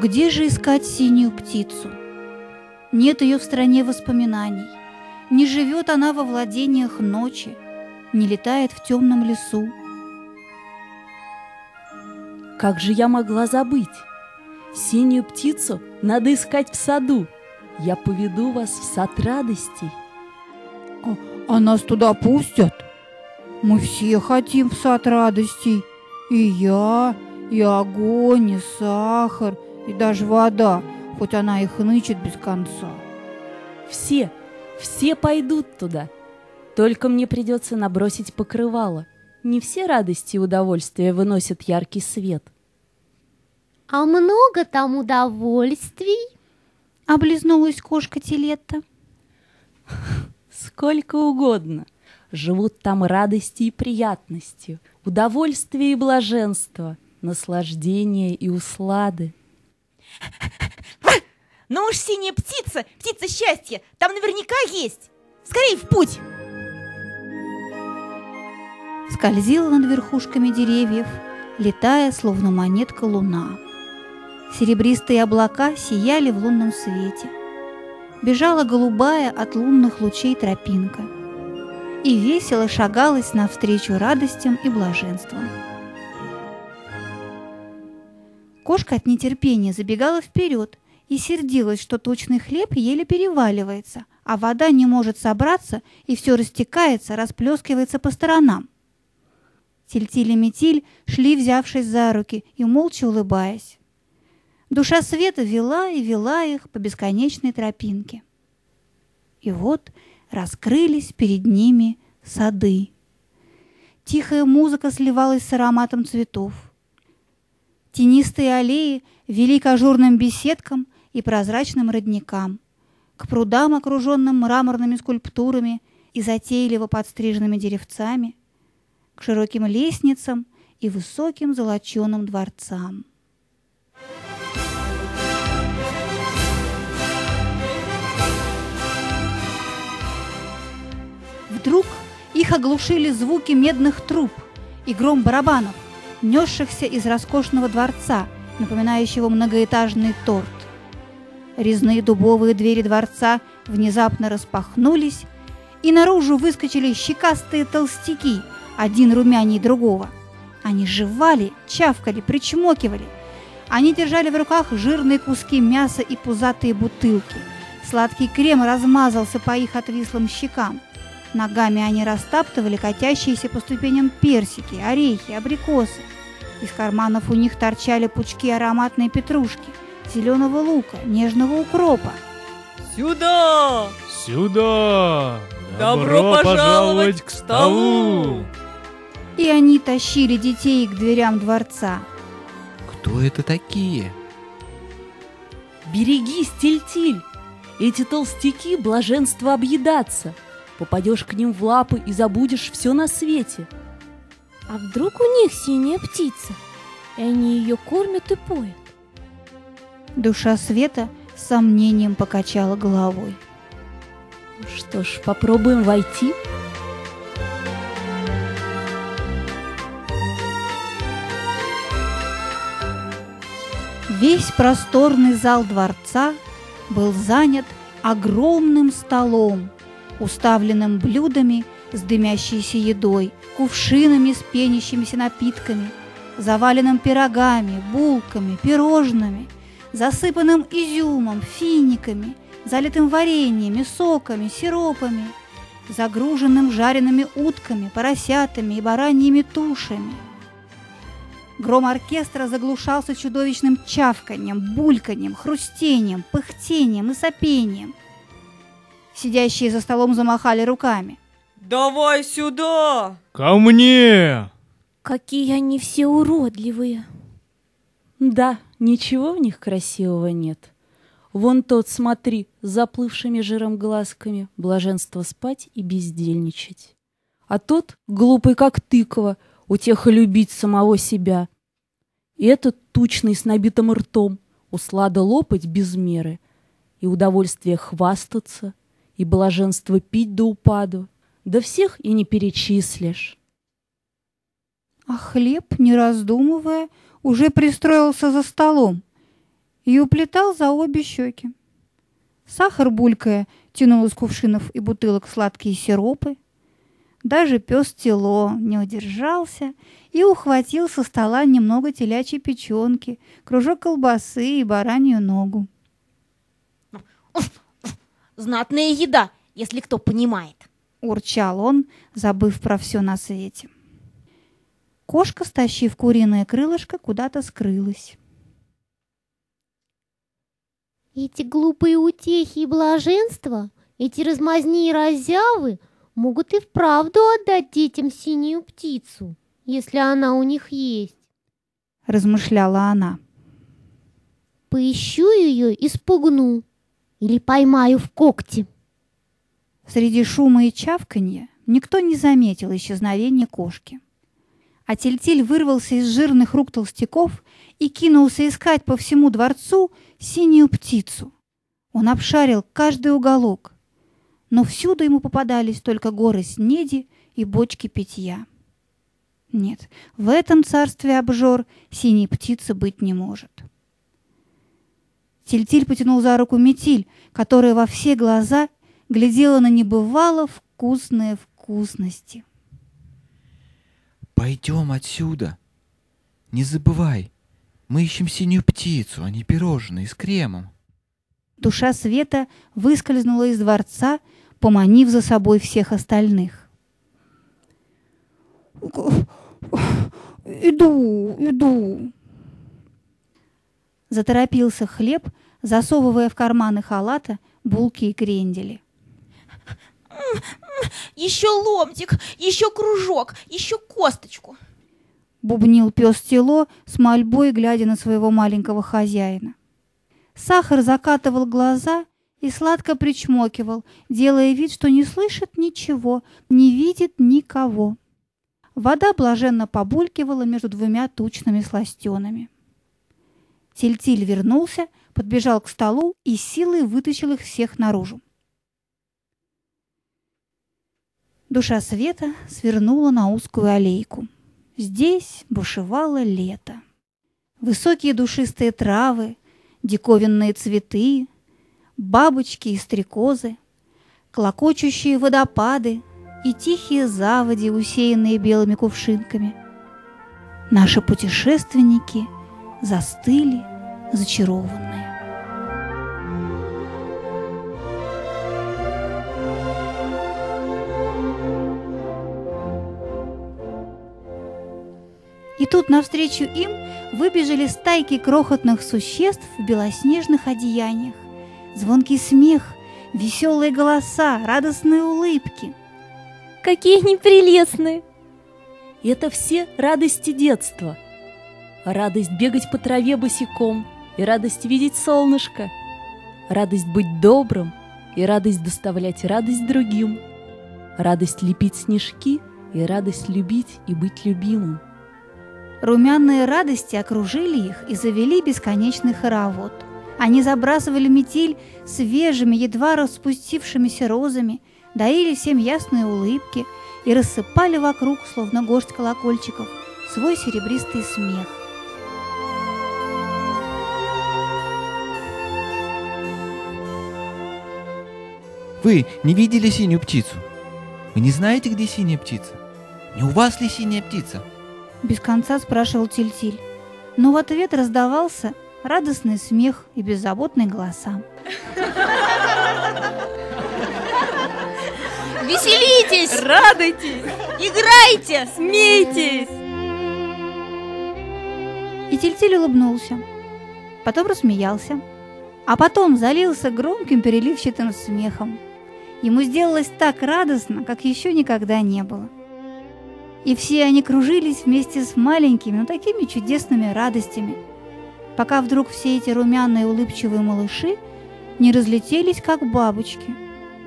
где же искать синюю птицу? Нет ее в стране воспоминаний. Не живет она во владениях ночи, не летает в темном лесу. Как же я могла забыть? Синюю птицу надо искать в саду. Я поведу вас в сад радостей. А, а нас туда пустят? Мы все хотим в сад радостей. И я, и огонь, и сахар, и даже вода, хоть она и хнычет без конца. Все, все пойдут туда. Только мне придется набросить покрывало. Не все радости и удовольствия выносят яркий свет. А много там удовольствий? Облизнулась кошка Телетта. Сколько угодно. Живут там радости и приятностью, удовольствие и блаженство, наслаждение и услады. Ну уж синяя птица, птица счастья, там наверняка есть. Скорей в путь! Скользила над верхушками деревьев, летая, словно монетка луна. Серебристые облака сияли в лунном свете. Бежала голубая от лунных лучей тропинка. И весело шагалась навстречу радостям и блаженствам. Кошка от нетерпения забегала вперед и сердилась, что точный хлеб еле переваливается, а вода не может собраться и все растекается, расплескивается по сторонам. Тильтиль и Метиль шли, взявшись за руки и молча улыбаясь. Душа света вела и вела их по бесконечной тропинке. И вот раскрылись перед ними сады. Тихая музыка сливалась с ароматом цветов. Тенистые аллеи вели к ажурным беседкам и прозрачным родникам, к прудам, окруженным мраморными скульптурами и затейливо подстриженными деревцами, к широким лестницам и высоким золоченым дворцам. Вдруг их оглушили звуки медных труб и гром барабанов, несшихся из роскошного дворца, напоминающего многоэтажный торт. Резные дубовые двери дворца внезапно распахнулись, и наружу выскочили щекастые толстяки, один румяней другого. Они жевали, чавкали, причмокивали. Они держали в руках жирные куски мяса и пузатые бутылки. Сладкий крем размазался по их отвислым щекам. Ногами они растаптывали катящиеся по ступеням персики, орехи, абрикосы. Из карманов у них торчали пучки ароматной петрушки, зеленого лука, нежного укропа. Сюда! Сюда! Добро, Добро пожаловать к столу! И они тащили детей к дверям дворца. Кто это такие? Берегись, Тильтиль! Эти толстяки блаженство объедаться — Попадешь к ним в лапы и забудешь все на свете. А вдруг у них синяя птица, и они ее кормят и поят? Душа света с сомнением покачала головой. Что ж, попробуем войти. Весь просторный зал дворца был занят огромным столом, уставленным блюдами с дымящейся едой, кувшинами с пенящимися напитками, заваленным пирогами, булками, пирожными, засыпанным изюмом, финиками, залитым вареньями, соками, сиропами, загруженным жареными утками, поросятами и бараньими тушами. Гром оркестра заглушался чудовищным чавканьем, бульканьем, хрустением, пыхтением и сопением – Сидящие за столом замахали руками. «Давай сюда!» «Ко мне!» Какие они все уродливые. Да, ничего в них красивого нет. Вон тот, смотри, с заплывшими жиром глазками, блаженство спать и бездельничать. А тот, глупый как тыква, утеха любить самого себя. И этот, тучный с набитым ртом, услада лопать без меры и удовольствие хвастаться, и блаженство пить до упаду, да всех и не перечислишь. А хлеб, не раздумывая, уже пристроился за столом, и уплетал за обе щеки. Сахар, булькая, тянул из кувшинов и бутылок сладкие сиропы. Даже пес Тело не удержался и ухватил со стола немного телячьей печенки, кружок колбасы и баранью ногу. Знатная еда, если кто понимает. Урчал он, забыв про все на свете. Кошка, стащив куриное крылышко, куда-то скрылась. Эти глупые утехи и блаженства, эти размазни и разявы могут и вправду отдать детям синюю птицу, если она у них есть. Размышляла она. Поищу ее и спугну, или поймаю в когти. Среди шума и чавканья никто не заметил исчезновения кошки. А Тильтиль вырвался из жирных рук толстяков и кинулся искать по всему дворцу синюю птицу. Он обшарил каждый уголок, но всюду ему попадались только горы снеди и бочки питья. Нет, в этом царстве обжор синей птицы быть не может. Тильтиль потянул за руку Метиль, которая во все глаза глядела на небывало вкусные вкусности. Пойдем отсюда. Не забывай, мы ищем синюю птицу, а не пирожные с кремом. Душа света выскользнула из дворца, поманив за собой всех остальных. «Иду, иду!» Заторопился хлеб, засовывая в карманы халата булки и крендели. Еще ломтик, еще кружок, еще косточку. Бубнил пес тело с мольбой, глядя на своего маленького хозяина. Сахар закатывал глаза и сладко причмокивал, делая вид, что не слышит ничего, не видит никого. Вода блаженно побулькивала между двумя тучными сластенами. Тильтиль вернулся, подбежал к столу и силой вытащил их всех наружу. Душа света свернула на узкую аллейку. Здесь бушевало лето. Высокие душистые травы, диковинные цветы, бабочки и стрекозы, клокочущие водопады и тихие заводи, усеянные белыми кувшинками. Наши путешественники застыли, зачарованные. Тут навстречу им выбежали стайки крохотных существ в белоснежных одеяниях. Звонкий смех, веселые голоса, радостные улыбки. Какие они прелестные! Это все радости детства. Радость бегать по траве босиком и радость видеть солнышко. Радость быть добрым и радость доставлять радость другим. Радость лепить снежки и радость любить и быть любимым. Румяные радости окружили их и завели бесконечный хоровод. Они забрасывали метель свежими, едва распустившимися розами, дарили всем ясные улыбки и рассыпали вокруг, словно горсть колокольчиков, свой серебристый смех. Вы не видели синюю птицу? Вы не знаете, где синяя птица? Не у вас ли синяя птица? Без конца спрашивал Тильтиль. Но в ответ раздавался радостный смех и беззаботные голоса. Веселитесь! Радуйтесь! Играйте! Смейтесь! И Тильтиль улыбнулся. Потом рассмеялся. А потом залился громким переливчатым смехом. Ему сделалось так радостно, как еще никогда не было. И все они кружились вместе с маленькими, но такими чудесными радостями, пока вдруг все эти румяные улыбчивые малыши не разлетелись, как бабочки.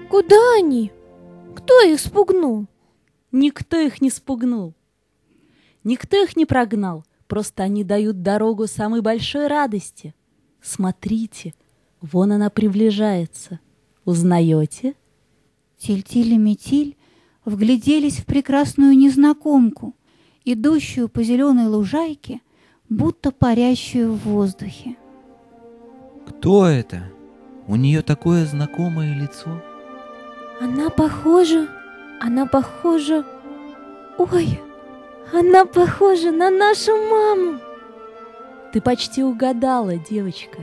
Куда они? Кто их спугнул? Никто их не спугнул. Никто их не прогнал. Просто они дают дорогу самой большой радости. Смотрите, вон она приближается. Узнаете? Тиль-тиль и метиль вгляделись в прекрасную незнакомку, идущую по зеленой лужайке, будто парящую в воздухе. Кто это? У нее такое знакомое лицо. Она похожа, она похожа... Ой, она похожа на нашу маму. Ты почти угадала, девочка.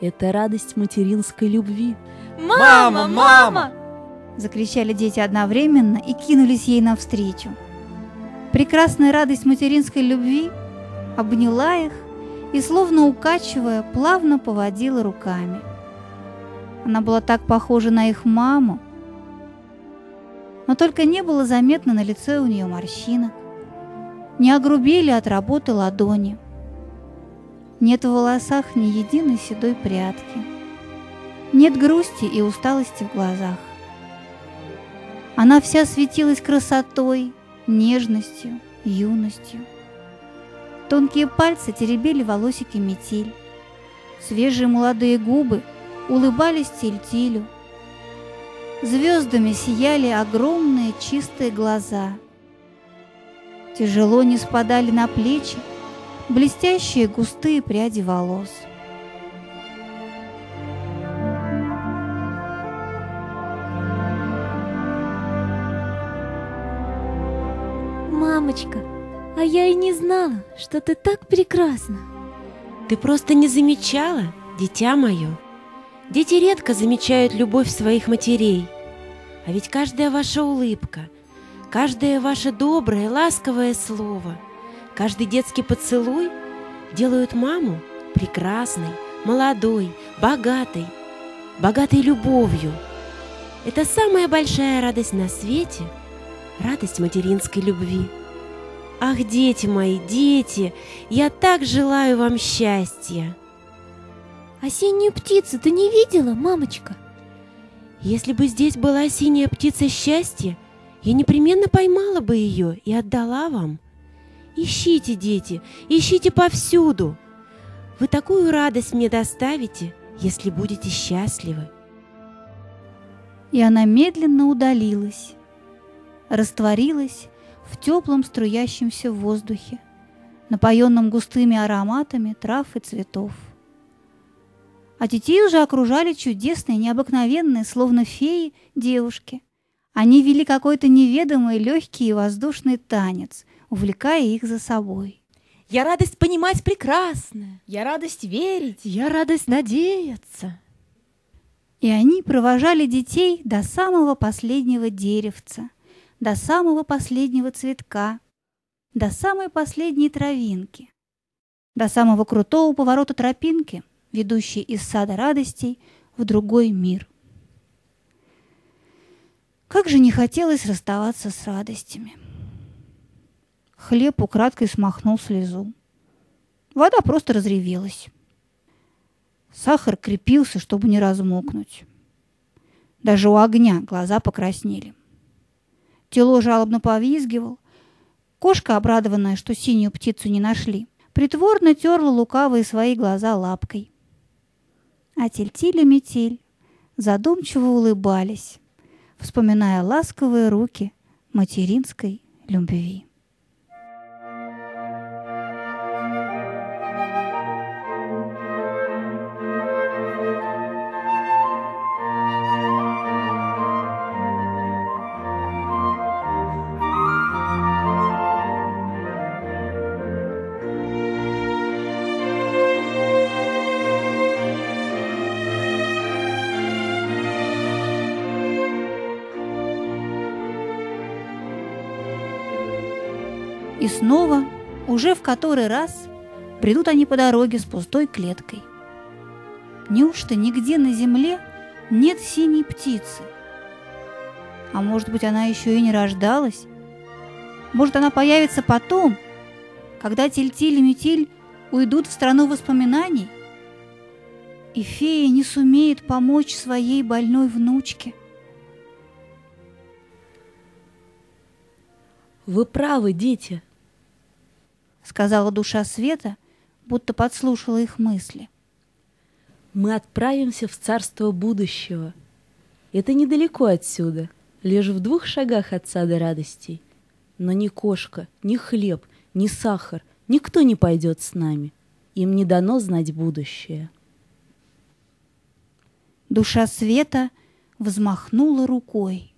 Это радость материнской любви. Мама, мама! Закричали дети одновременно и кинулись ей навстречу. Прекрасная радость материнской любви обняла их и, словно укачивая, плавно поводила руками. Она была так похожа на их маму, но только не было заметно на лице у нее морщинок, не огрубели от работы ладони. Нет в волосах ни единой седой прядки. Нет грусти и усталости в глазах. Она вся светилась красотой, нежностью, юностью. Тонкие пальцы теребили волосики метель. Свежие молодые губы улыбались тельтилю. Звездами сияли огромные чистые глаза. Тяжело не спадали на плечи блестящие густые пряди волос. Мамочка, а я и не знала, что ты так прекрасна. Ты просто не замечала, дитя мое. Дети редко замечают любовь своих матерей. А ведь каждая ваша улыбка, каждое ваше доброе, ласковое слово, каждый детский поцелуй делают маму прекрасной, молодой, богатой, богатой любовью. Это самая большая радость на свете – радость материнской любви. Ах, дети мои, дети, я так желаю вам счастья. Синюю птицу ты не видела, мамочка? Если бы здесь была синяя птица счастья, я непременно поймала бы ее и отдала вам. Ищите, дети, ищите повсюду. Вы такую радость мне доставите, если будете счастливы. И она медленно удалилась, растворилась в теплом струящемся воздухе, напоенном густыми ароматами трав и цветов. А детей уже окружали чудесные, необыкновенные, словно феи, девушки. Они вели какой-то неведомый легкий и воздушный танец, увлекая их за собой. Я радость понимать прекрасное. Я радость верить. Я радость надеяться. И они провожали детей до самого последнего деревца, до самого последнего цветка, до самой последней травинки, до самого крутого поворота тропинки, ведущей из сада радостей в другой мир. Как же не хотелось расставаться с радостями. Хлеб украдкой смахнул слезу. Вода просто разревелась. Сахар крепился, чтобы не размокнуть. Даже у огня глаза покраснели. Тело жалобно повизгивал. Кошка, обрадованная, что синюю птицу не нашли, притворно терла лукавые свои глаза лапкой. А тельтиль и метель задумчиво улыбались, вспоминая ласковые руки материнской любви. И снова, уже в который раз, придут они по дороге с пустой клеткой. Неужто нигде на земле нет синей птицы? А может быть, она еще и не рождалась? Может, она появится потом, когда Тильтиль и Метиль уйдут в страну воспоминаний? И фея не сумеет помочь своей больной внучке. Вы правы, дети, сказала душа света, будто подслушала их мысли. Мы отправимся в царство будущего. Это недалеко отсюда, лишь в двух шагах от сада радостей. Но ни кошка, ни хлеб, ни сахар, никто не пойдет с нами. Им не дано знать будущее. Душа света взмахнула рукой.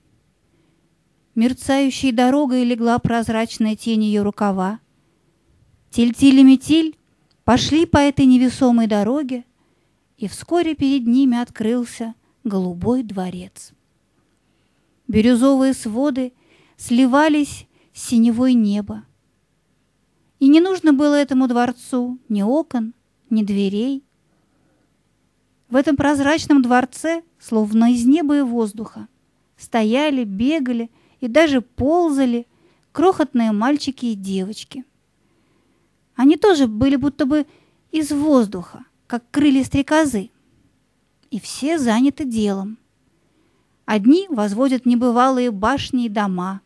Мерцающей дорогой легла прозрачная тень ее рукава. Тильтиль и метиль пошли по этой невесомой дороге, и вскоре перед ними открылся голубой дворец. Бирюзовые своды сливались с синевой неба. И не нужно было этому дворцу ни окон, ни дверей. В этом прозрачном дворце, словно из неба и воздуха, стояли, бегали и даже ползали крохотные мальчики и девочки. Они тоже были будто бы из воздуха, как крылья стрекозы. И все заняты делом. Одни возводят небывалые башни и дома,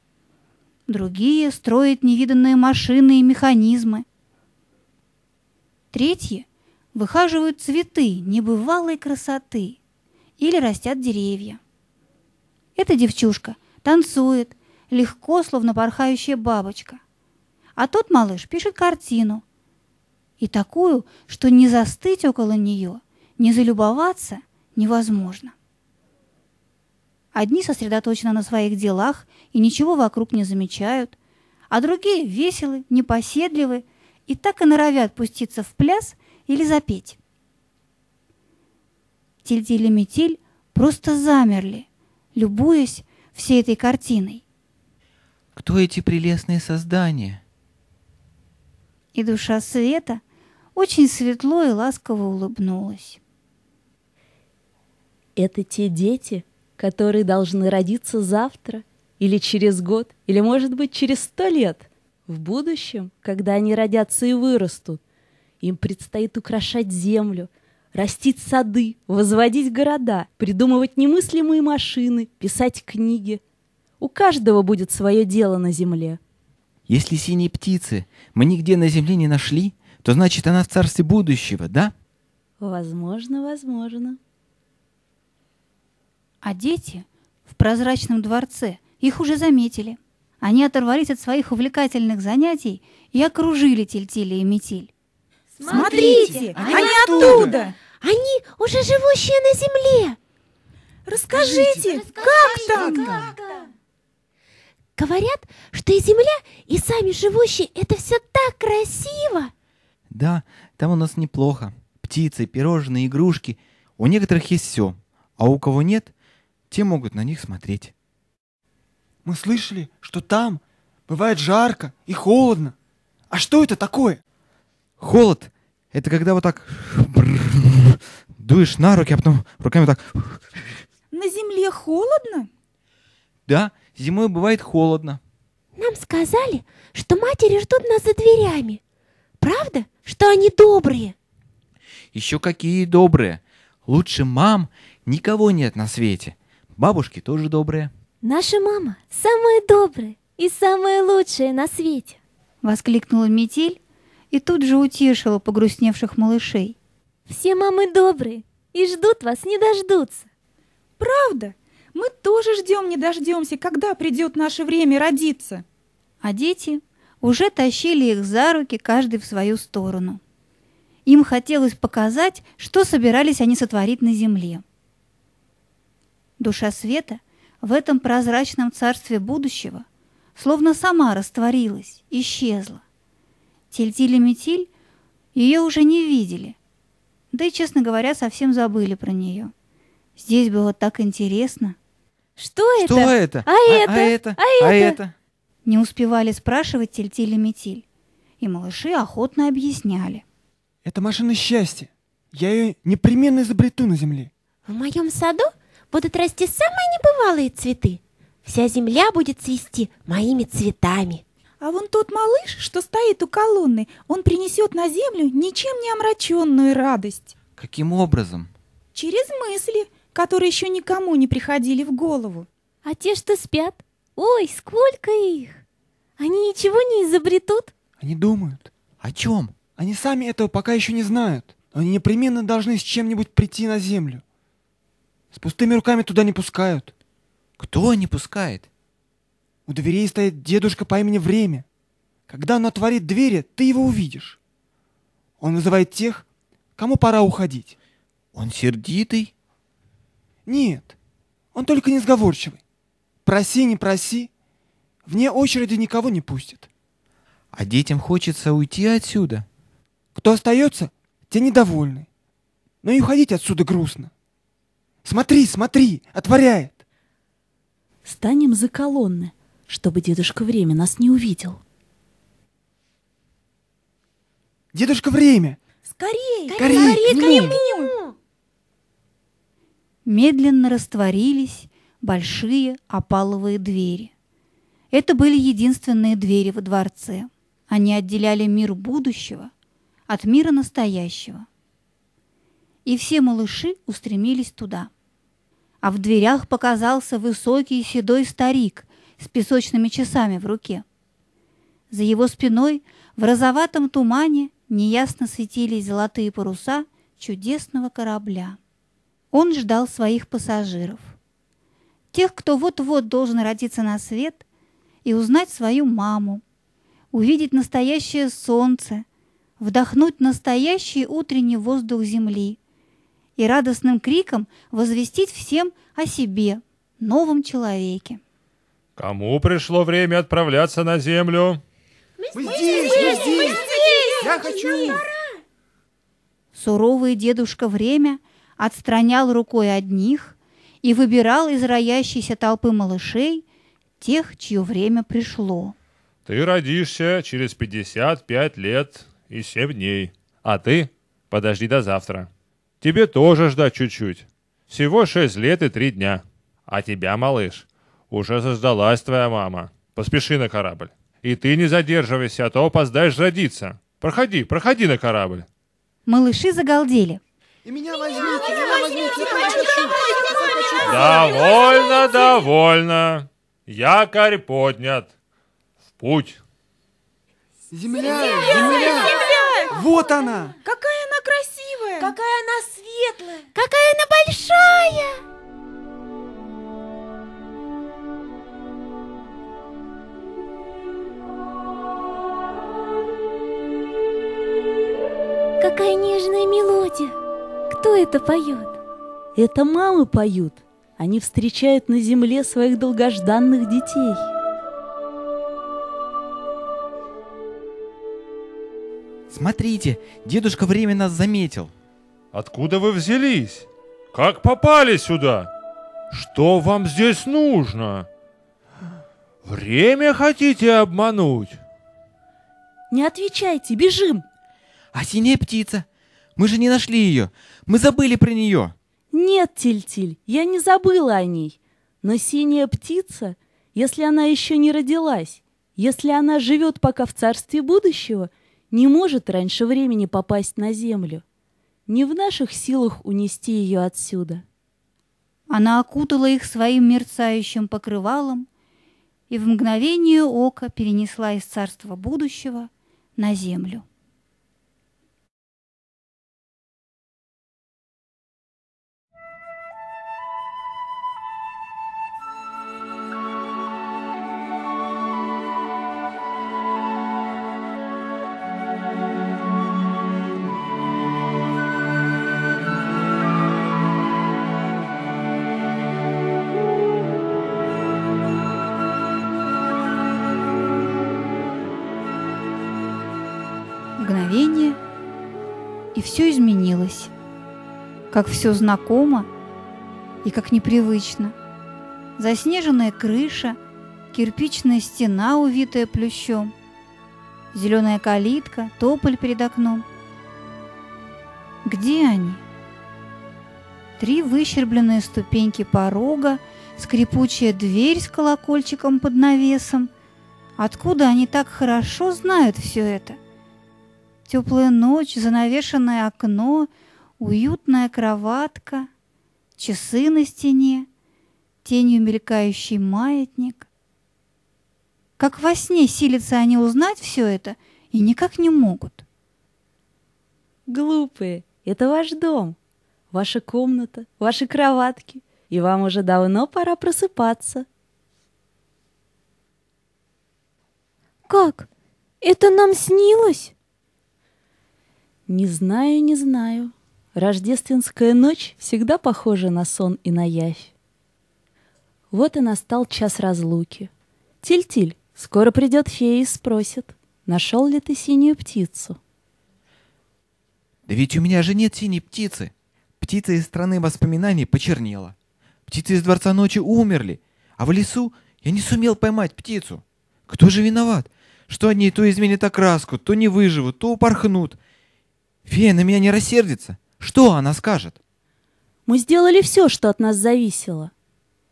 другие строят невиданные машины и механизмы. Третьи выхаживают цветы небывалой красоты или растят деревья. Эта девчушка танцует, легко, словно порхающая бабочка. А тот малыш пишет картину. И такую, что не застыть около нее, не залюбоваться невозможно. Одни сосредоточены на своих делах и ничего вокруг не замечают, а другие веселы, непоседливы и так и норовят пуститься в пляс или запеть. Тильтиль и Метиль просто замерли, любуясь всей этой картиной. Кто эти прелестные создания? И душа света очень светло и ласково улыбнулась. Это те дети, которые должны родиться завтра, или через год, или, может быть, через сто лет. В будущем, когда они родятся и вырастут, им предстоит украшать землю, растить сады, возводить города, придумывать немыслимые машины, писать книги. У каждого будет свое дело на земле. Если синей птицы мы нигде на земле не нашли, то значит она в царстве будущего, да? Возможно, возможно. А дети в прозрачном дворце их уже заметили. Они оторвались от своих увлекательных занятий и окружили Тильтиля и Метиль. Смотрите, они они оттуда! Они уже живущие на земле. Расскажите, как там? Говорят, что и земля, и сами живущие — это все так красиво. Да, там у нас неплохо. Птицы, пирожные, игрушки. У некоторых есть все, а у кого нет, те могут на них смотреть. Мы слышали, что там бывает жарко и холодно. А что это такое? Холод — это когда вот так дуешь на руки, а потом руками так... На земле холодно? Да, зимой бывает холодно. Нам сказали, что матери ждут нас за дверями. Правда, что они добрые? Еще какие добрые. Лучше мам никого нет на свете. Бабушки тоже добрые. Наша мама самая добрая и самая лучшая на свете. Воскликнула Метель и тут же утешила погрустневших малышей. Все мамы добрые и ждут вас, не дождутся. Правда? Мы тоже ждем, не дождемся, когда придет наше время родиться. А дети уже тащили их за руки, каждый в свою сторону. Им хотелось показать, что собирались они сотворить на земле. Душа света в этом прозрачном царстве будущего словно сама растворилась, исчезла. Тильтиль и Метиль ее уже не видели, да и, честно говоря, совсем забыли про нее. Здесь было так интересно. Что, Что это? это? А это? А это? А А это? это? Не успевали спрашивать Тильтиль и Метиль, и малыши охотно объясняли. Это машина счастья. Я ее непременно изобрету на земле. В моем саду будут расти самые небывалые цветы. Вся земля будет цвести моими цветами. А вон тот малыш, что стоит у колонны, он принесет на землю ничем не омраченную радость. Каким образом? Через мысли, которые еще никому не приходили в голову. А те, что спят, ой, сколько их! Они ничего не изобретут? Они думают. О чем? Они сами этого пока еще не знают. Но они непременно должны с чем-нибудь прийти на землю. С пустыми руками туда не пускают. Кто не пускает? У дверей стоит дедушка по имени Время. Когда он отворит двери, ты его увидишь. Он вызывает тех, кому пора уходить. Он сердитый? Нет, он только несговорчивый. Проси, не проси, вне очереди никого не пустит. А детям хочется уйти отсюда. Кто остается, те недовольны. Но и уходить отсюда грустно. Смотри, смотри, отворяет. Станем за колонны, чтобы дедушка время нас не увидел. Дедушка, время! Скорей! Скорей, к нему! Медленно растворились большие опаловые двери. Это были единственные двери во дворце. Они отделяли мир будущего от мира настоящего. И все малыши устремились туда. А в дверях показался высокий седой старик с песочными часами в руке. За его спиной в розоватом тумане неясно светились золотые паруса чудесного корабля. Он ждал своих пассажиров. Тех, кто вот-вот должен родиться на свет и узнать свою маму, увидеть настоящее солнце, вдохнуть настоящий утренний воздух земли и радостным криком возвестить всем о себе, новом человеке. Кому пришло время отправляться на землю? Мы здесь, мы здесь! Я хочу! Суровый дедушка время отстранял рукой одних и выбирал из роящейся толпы малышей тех, чье время пришло. Ты родишься через 55 лет и 7 дней. А ты подожди до завтра. Тебе тоже ждать чуть-чуть. Всего 6 лет и 3 дня. А тебя, малыш, уже заждалась твоя мама. Поспеши на корабль. И ты не задерживайся, а то опоздаешь родиться. Проходи, проходи на корабль. Малыши загалдели. И меня возьмите, меня возьмите, я хочу! Я хочу! Довольно, довольно. Якорь поднят. В путь. Земля, земля! Вот она! Какая она красивая! Какая она светлая! Какая она большая! Какая нежная мелодия! Кто это поет? Это мамы поют. Они встречают на земле своих долгожданных детей. Смотрите, дедушка время нас заметил. Откуда вы взялись? Как попали сюда? Что вам здесь нужно? Время хотите обмануть? Не отвечайте, бежим! А синяя птица? Мы же не нашли ее. Мы забыли про нее. Нет, Тильтиль, я не забыла о ней. Но синяя птица, если она еще не родилась, если она живет пока в царстве будущего, не может раньше времени попасть на землю. Не в наших силах унести ее отсюда. Она окутала их своим мерцающим покрывалом и в мгновение ока перенесла из царства будущего на землю. Мгновение, и все изменилось. Как все знакомо и как непривычно. Заснеженная крыша, кирпичная стена, увитая плющом, зеленая калитка, тополь перед окном. Где они? Три выщербленные ступеньки порога, скрипучая дверь с колокольчиком под навесом. Откуда они так хорошо знают все это? Теплая ночь, занавешенное окно, уютная кроватка, часы на стене, тенью мелькающий маятник. Как во сне силятся они узнать все это и никак не могут. Глупые, это ваш дом, ваша комната, ваши кроватки, и вам уже давно пора просыпаться. Как? Это нам снилось? Не знаю, не знаю. Рождественская ночь всегда похожа на сон и на явь. Вот и настал час разлуки. Тиль-тиль, скоро придет фея и спросит, нашел ли ты синюю птицу? Да ведь у меня же нет синей птицы. Птица из страны воспоминаний почернела. Птицы из Дворца Ночи умерли, а в лесу я не сумел поймать птицу. Кто же виноват? Что одни то изменят окраску, то не выживут, то упорхнут. Фея на меня не рассердится. Что она скажет? Мы сделали все, что от нас зависело.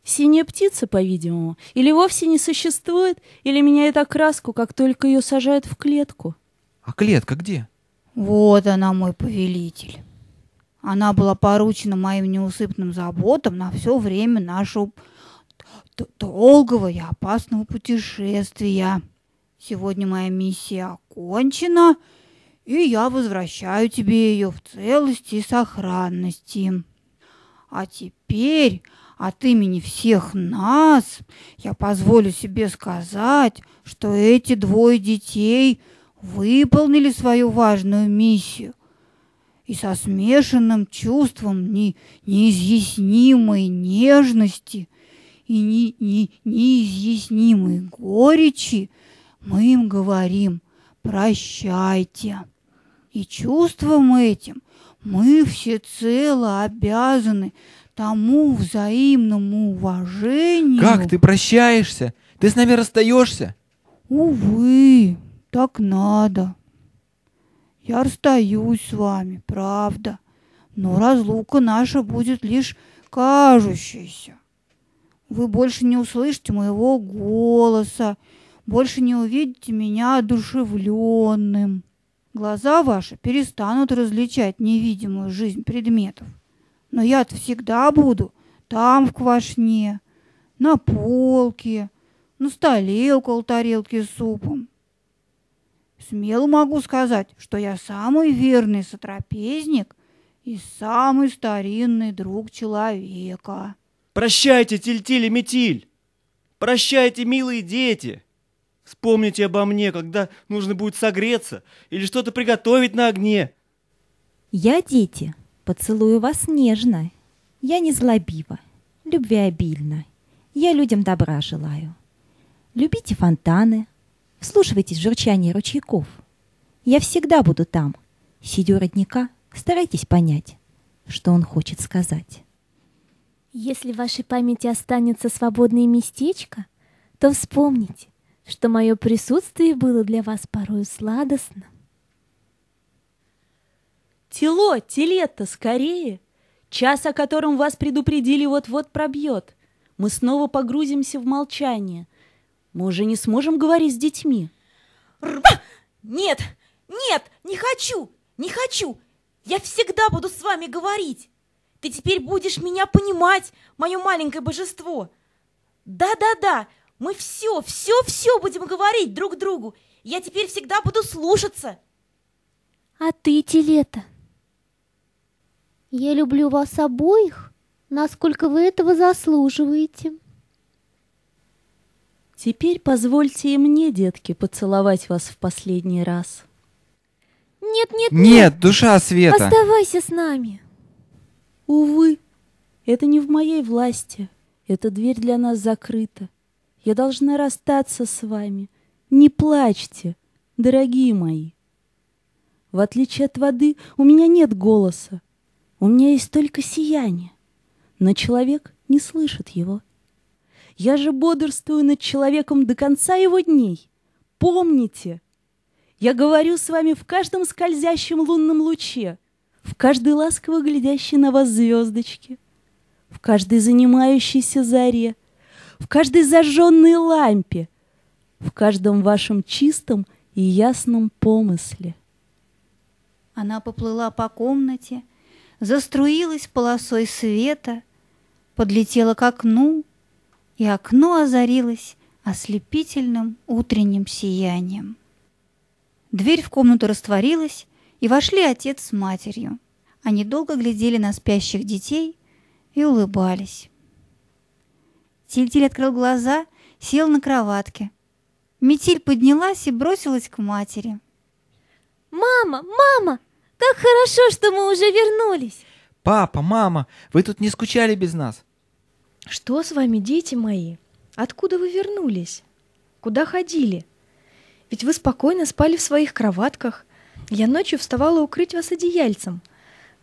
Синяя птица, по-видимому, или вовсе не существует, или меняет окраску, как только ее сажают в клетку. А клетка где? Вот она, мой повелитель. Она была поручена моим неусыпным заботам на все время нашего долгого и опасного путешествия. Сегодня моя миссия окончена, и я возвращаю тебе ее в целости и сохранности. А теперь от имени всех нас я позволю себе сказать, что эти двое детей выполнили свою важную миссию и со смешанным чувством не, неизъяснимой нежности и не, не, неизъяснимой горечи мы им говорим «прощайте». И чувством этим мы всецело обязаны тому взаимному уважению. Как ты прощаешься? Ты с нами расстаешься? Увы, так надо. Я расстаюсь с вами, правда, но разлука наша будет лишь кажущейся. Вы больше не услышите моего голоса, больше не увидите меня одушевленным. Глаза ваши перестанут различать невидимую жизнь предметов. Но я всегда буду там в квашне, на полке, на столе около тарелки с супом. Смело могу сказать, что я самый верный сотрапезник и самый старинный друг человека. Прощайте, Тильтиль Метиль! Прощайте, милые дети! Вспомните обо мне, когда нужно будет согреться или что-то приготовить на огне. Я, дети, поцелую вас нежно. Я не злобива, любвеобильна. Я людям добра желаю. Любите фонтаны, вслушивайтесь в журчание ручейков. Я всегда буду там. Сидя у родника, старайтесь понять, что он хочет сказать. Если в вашей памяти останется свободное местечко, то вспомните, что мое присутствие было для вас порою сладостно. Тело, телето, скорее! Час, о котором вас предупредили, вот-вот пробьет. Мы снова погрузимся в молчание. Мы уже не сможем говорить с детьми. Нет, нет, не хочу, не хочу. Я всегда буду с вами говорить. Ты теперь будешь меня понимать, мое маленькое божество. Да-да-да, мы все, все, все будем говорить друг другу. Я теперь всегда буду слушаться. А ты, Телета? Я люблю вас обоих, насколько вы этого заслуживаете. Теперь позвольте и мне, детки, поцеловать вас в последний раз. Нет, нет, Нет, душа света! Оставайся с нами. Увы, это не в моей власти. Эта дверь для нас закрыта. Я должна расстаться с вами. Не плачьте, дорогие мои. В отличие от воды, у меня нет голоса. У меня есть только сияние. Но человек не слышит его. Я же бодрствую над человеком до конца его дней. Помните, я говорю с вами в каждом скользящем лунном луче, в каждой ласково глядящей на вас звездочке, в каждой занимающейся заре, в каждой зажженной лампе, в каждом вашем чистом и ясном помысле. Она поплыла по комнате, заструилась полосой света, подлетела к окну, и окно озарилось ослепительным утренним сиянием. Дверь в комнату растворилась, и вошли отец с матерью. Они долго глядели на спящих детей и улыбались. Тильтиль открыл глаза, сел на кроватке. Метиль поднялась и бросилась к матери. Мама, мама, Как хорошо, что мы уже вернулись. Папа, мама, вы тут не скучали без нас? Что с вами, дети мои? Откуда вы вернулись? Куда ходили? Ведь вы спокойно спали в своих кроватках. Я ночью вставала укрыть вас одеяльцем.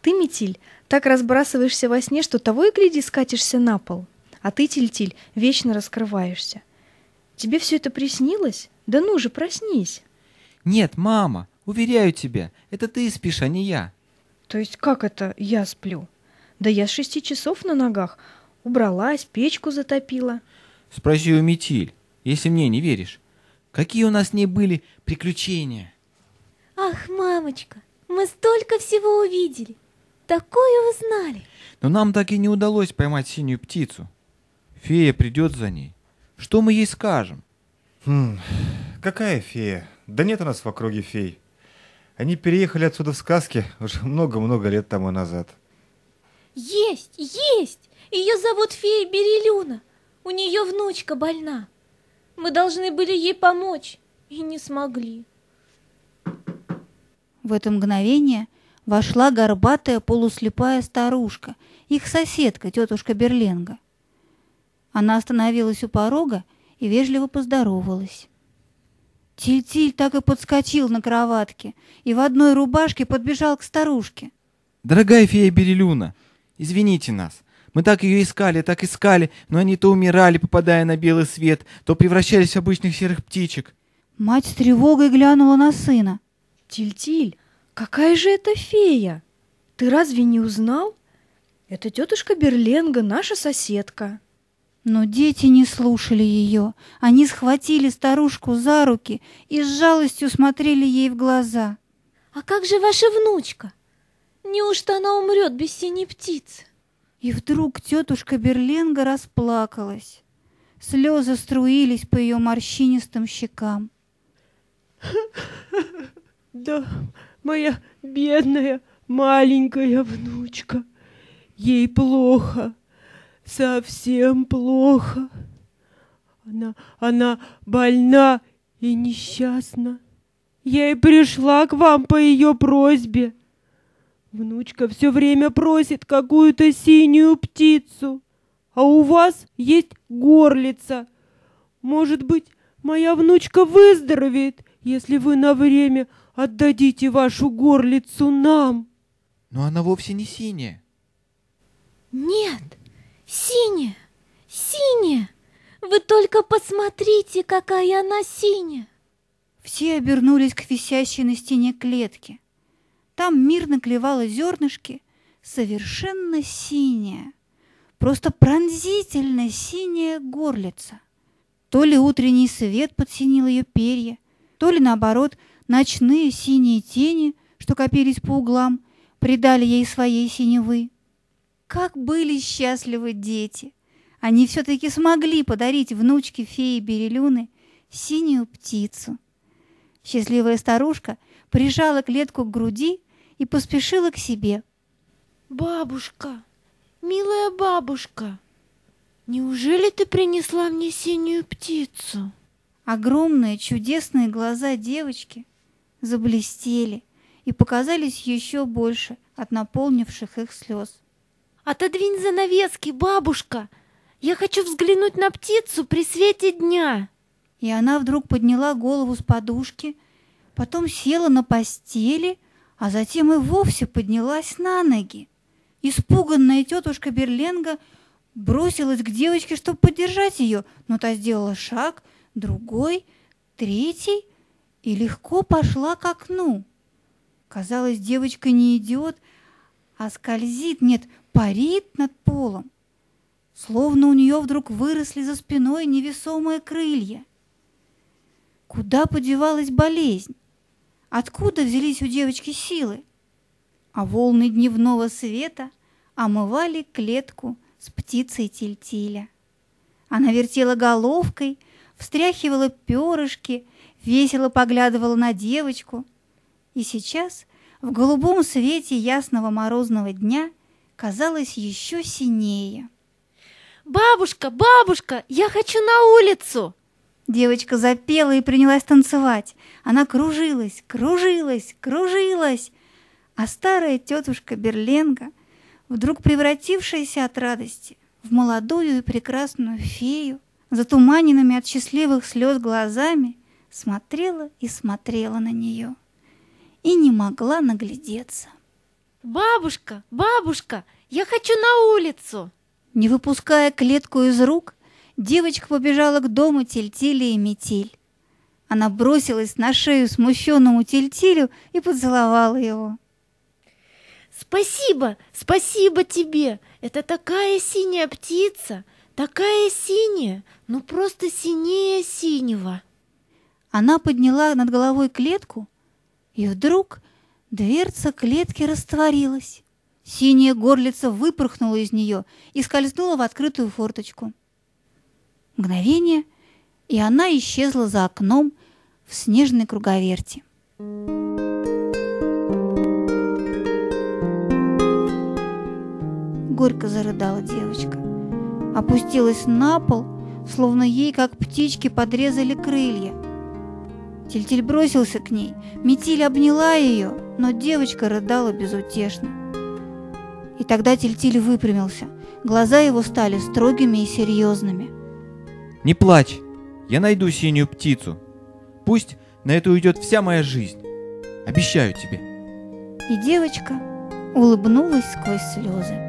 Ты, Метиль, так разбрасываешься во сне, что того и гляди скатишься на пол. А ты, Тильтиль, вечно раскрываешься. Тебе все это приснилось? Да ну же, проснись. Нет, мама, уверяю тебя, это ты спишь, а не я. То есть как это я сплю? Да я с шести часов на ногах. Убралась, печку затопила. Спроси у Метиль, если мне не веришь. Какие у нас с ней были приключения? Ах, мамочка, мы столько всего увидели. Такое узнали. Но нам так и не удалось поймать синюю птицу. Фея придет за ней. Что мы ей скажем? Хм, какая фея? Да нет у нас в округе фей. Они переехали отсюда в сказке уже много-много лет тому назад. Есть, есть! Ее зовут фея Берилюна. У нее внучка больна. Мы должны были ей помочь и не смогли. В это мгновение вошла горбатая полуслепая старушка, их соседка, тетушка Берленга. Она остановилась у порога и вежливо поздоровалась. Тиль-Тиль так и подскочил на кроватке и в одной рубашке подбежал к старушке. Дорогая фея Берилюна, извините нас. Мы так ее искали, так искали, но они то умирали, попадая на белый свет, то превращались в обычных серых птичек. Мать с тревогой глянула на сына. Тиль-Тиль, какая же это фея? Ты разве не узнал? Это тетушка Берленга, наша соседка. Но дети не слушали ее. Они схватили старушку за руки и с жалостью смотрели ей в глаза. А как же ваша внучка? Неужто она умрет без синей птицы? И вдруг тетушка Берленга расплакалась. Слезы струились по ее морщинистым щекам. Да, моя бедная маленькая внучка, ей плохо, совсем плохо. Она, она больна и несчастна. Я и пришла к вам по ее просьбе. Внучка все время просит какую-то синюю птицу, а у вас есть горлица. Может быть, моя внучка выздоровеет, если вы на время отдадите вашу горлицу нам. Но она вовсе не синяя. Нет, синяя, синяя. Вы только посмотрите, какая она синяя. Все обернулись к висящей на стене клетке. Там мирно клевало зернышки, совершенно синяя, просто пронзительно синяя горлица. То ли утренний свет подсинил ее перья, то ли наоборот ночные синие тени, что копились по углам, придали ей своей синевы. Как были счастливы дети! Они все-таки смогли подарить внучке феи Берелюны синюю птицу. Счастливая старушка прижала клетку к груди и поспешила к себе. «Бабушка, милая бабушка, неужели ты принесла мне синюю птицу?» Огромные чудесные глаза девочки заблестели и показались еще больше от наполнивших их слез. «Отодвинь занавески, бабушка! Я хочу взглянуть на птицу при свете дня!» И она вдруг подняла голову с подушки, потом села на постели, а затем и вовсе поднялась на ноги. Испуганная тетушка Берленга бросилась к девочке, чтобы поддержать ее, но та сделала шаг, другой, третий и легко пошла к окну. Казалось, девочка не идет, а скользит, нет, парит над полом. Словно у нее вдруг выросли за спиной невесомые крылья. Куда подевалась болезнь? Откуда взялись у девочки силы? А волны дневного света омывали клетку с птицей Тильтиля. Она вертела головкой, встряхивала перышки, весело поглядывала на девочку. И сейчас, в голубом свете ясного морозного дня, казалось еще синее. «Бабушка, бабушка, я хочу на улицу!» Девочка запела и принялась танцевать. Она кружилась, кружилась, кружилась. А старая тетушка Берленга, вдруг превратившаяся от радости в молодую и прекрасную фею, затуманенными от счастливых слез глазами, смотрела и смотрела на нее и не могла наглядеться. Бабушка, бабушка, я хочу на улицу. Не выпуская клетку из рук, девочка побежала к дому Тильтили и Метиль. Она бросилась на шею смущенному Тильтилю и поцеловала его. Спасибо, спасибо тебе. Это такая синяя птица, такая синяя, ну просто синее синего. Она подняла над головой клетку, и вдруг дверца клетки растворилась. Синяя горлица выпорхнула из нее и скользнула в открытую форточку. Мгновение, и она исчезла за окном в снежной круговерти. Горько зарыдала девочка. Опустилась на пол, словно ей, как птички, подрезали крылья. Тильтиль бросился к ней, Метиль обняла ее, но девочка рыдала безутешно. И тогда Тильтиль выпрямился. Глаза его стали строгими и серьезными. Не плачь, я найду синюю птицу. Пусть на это уйдет вся моя жизнь. Обещаю тебе. И девочка улыбнулась сквозь слезы.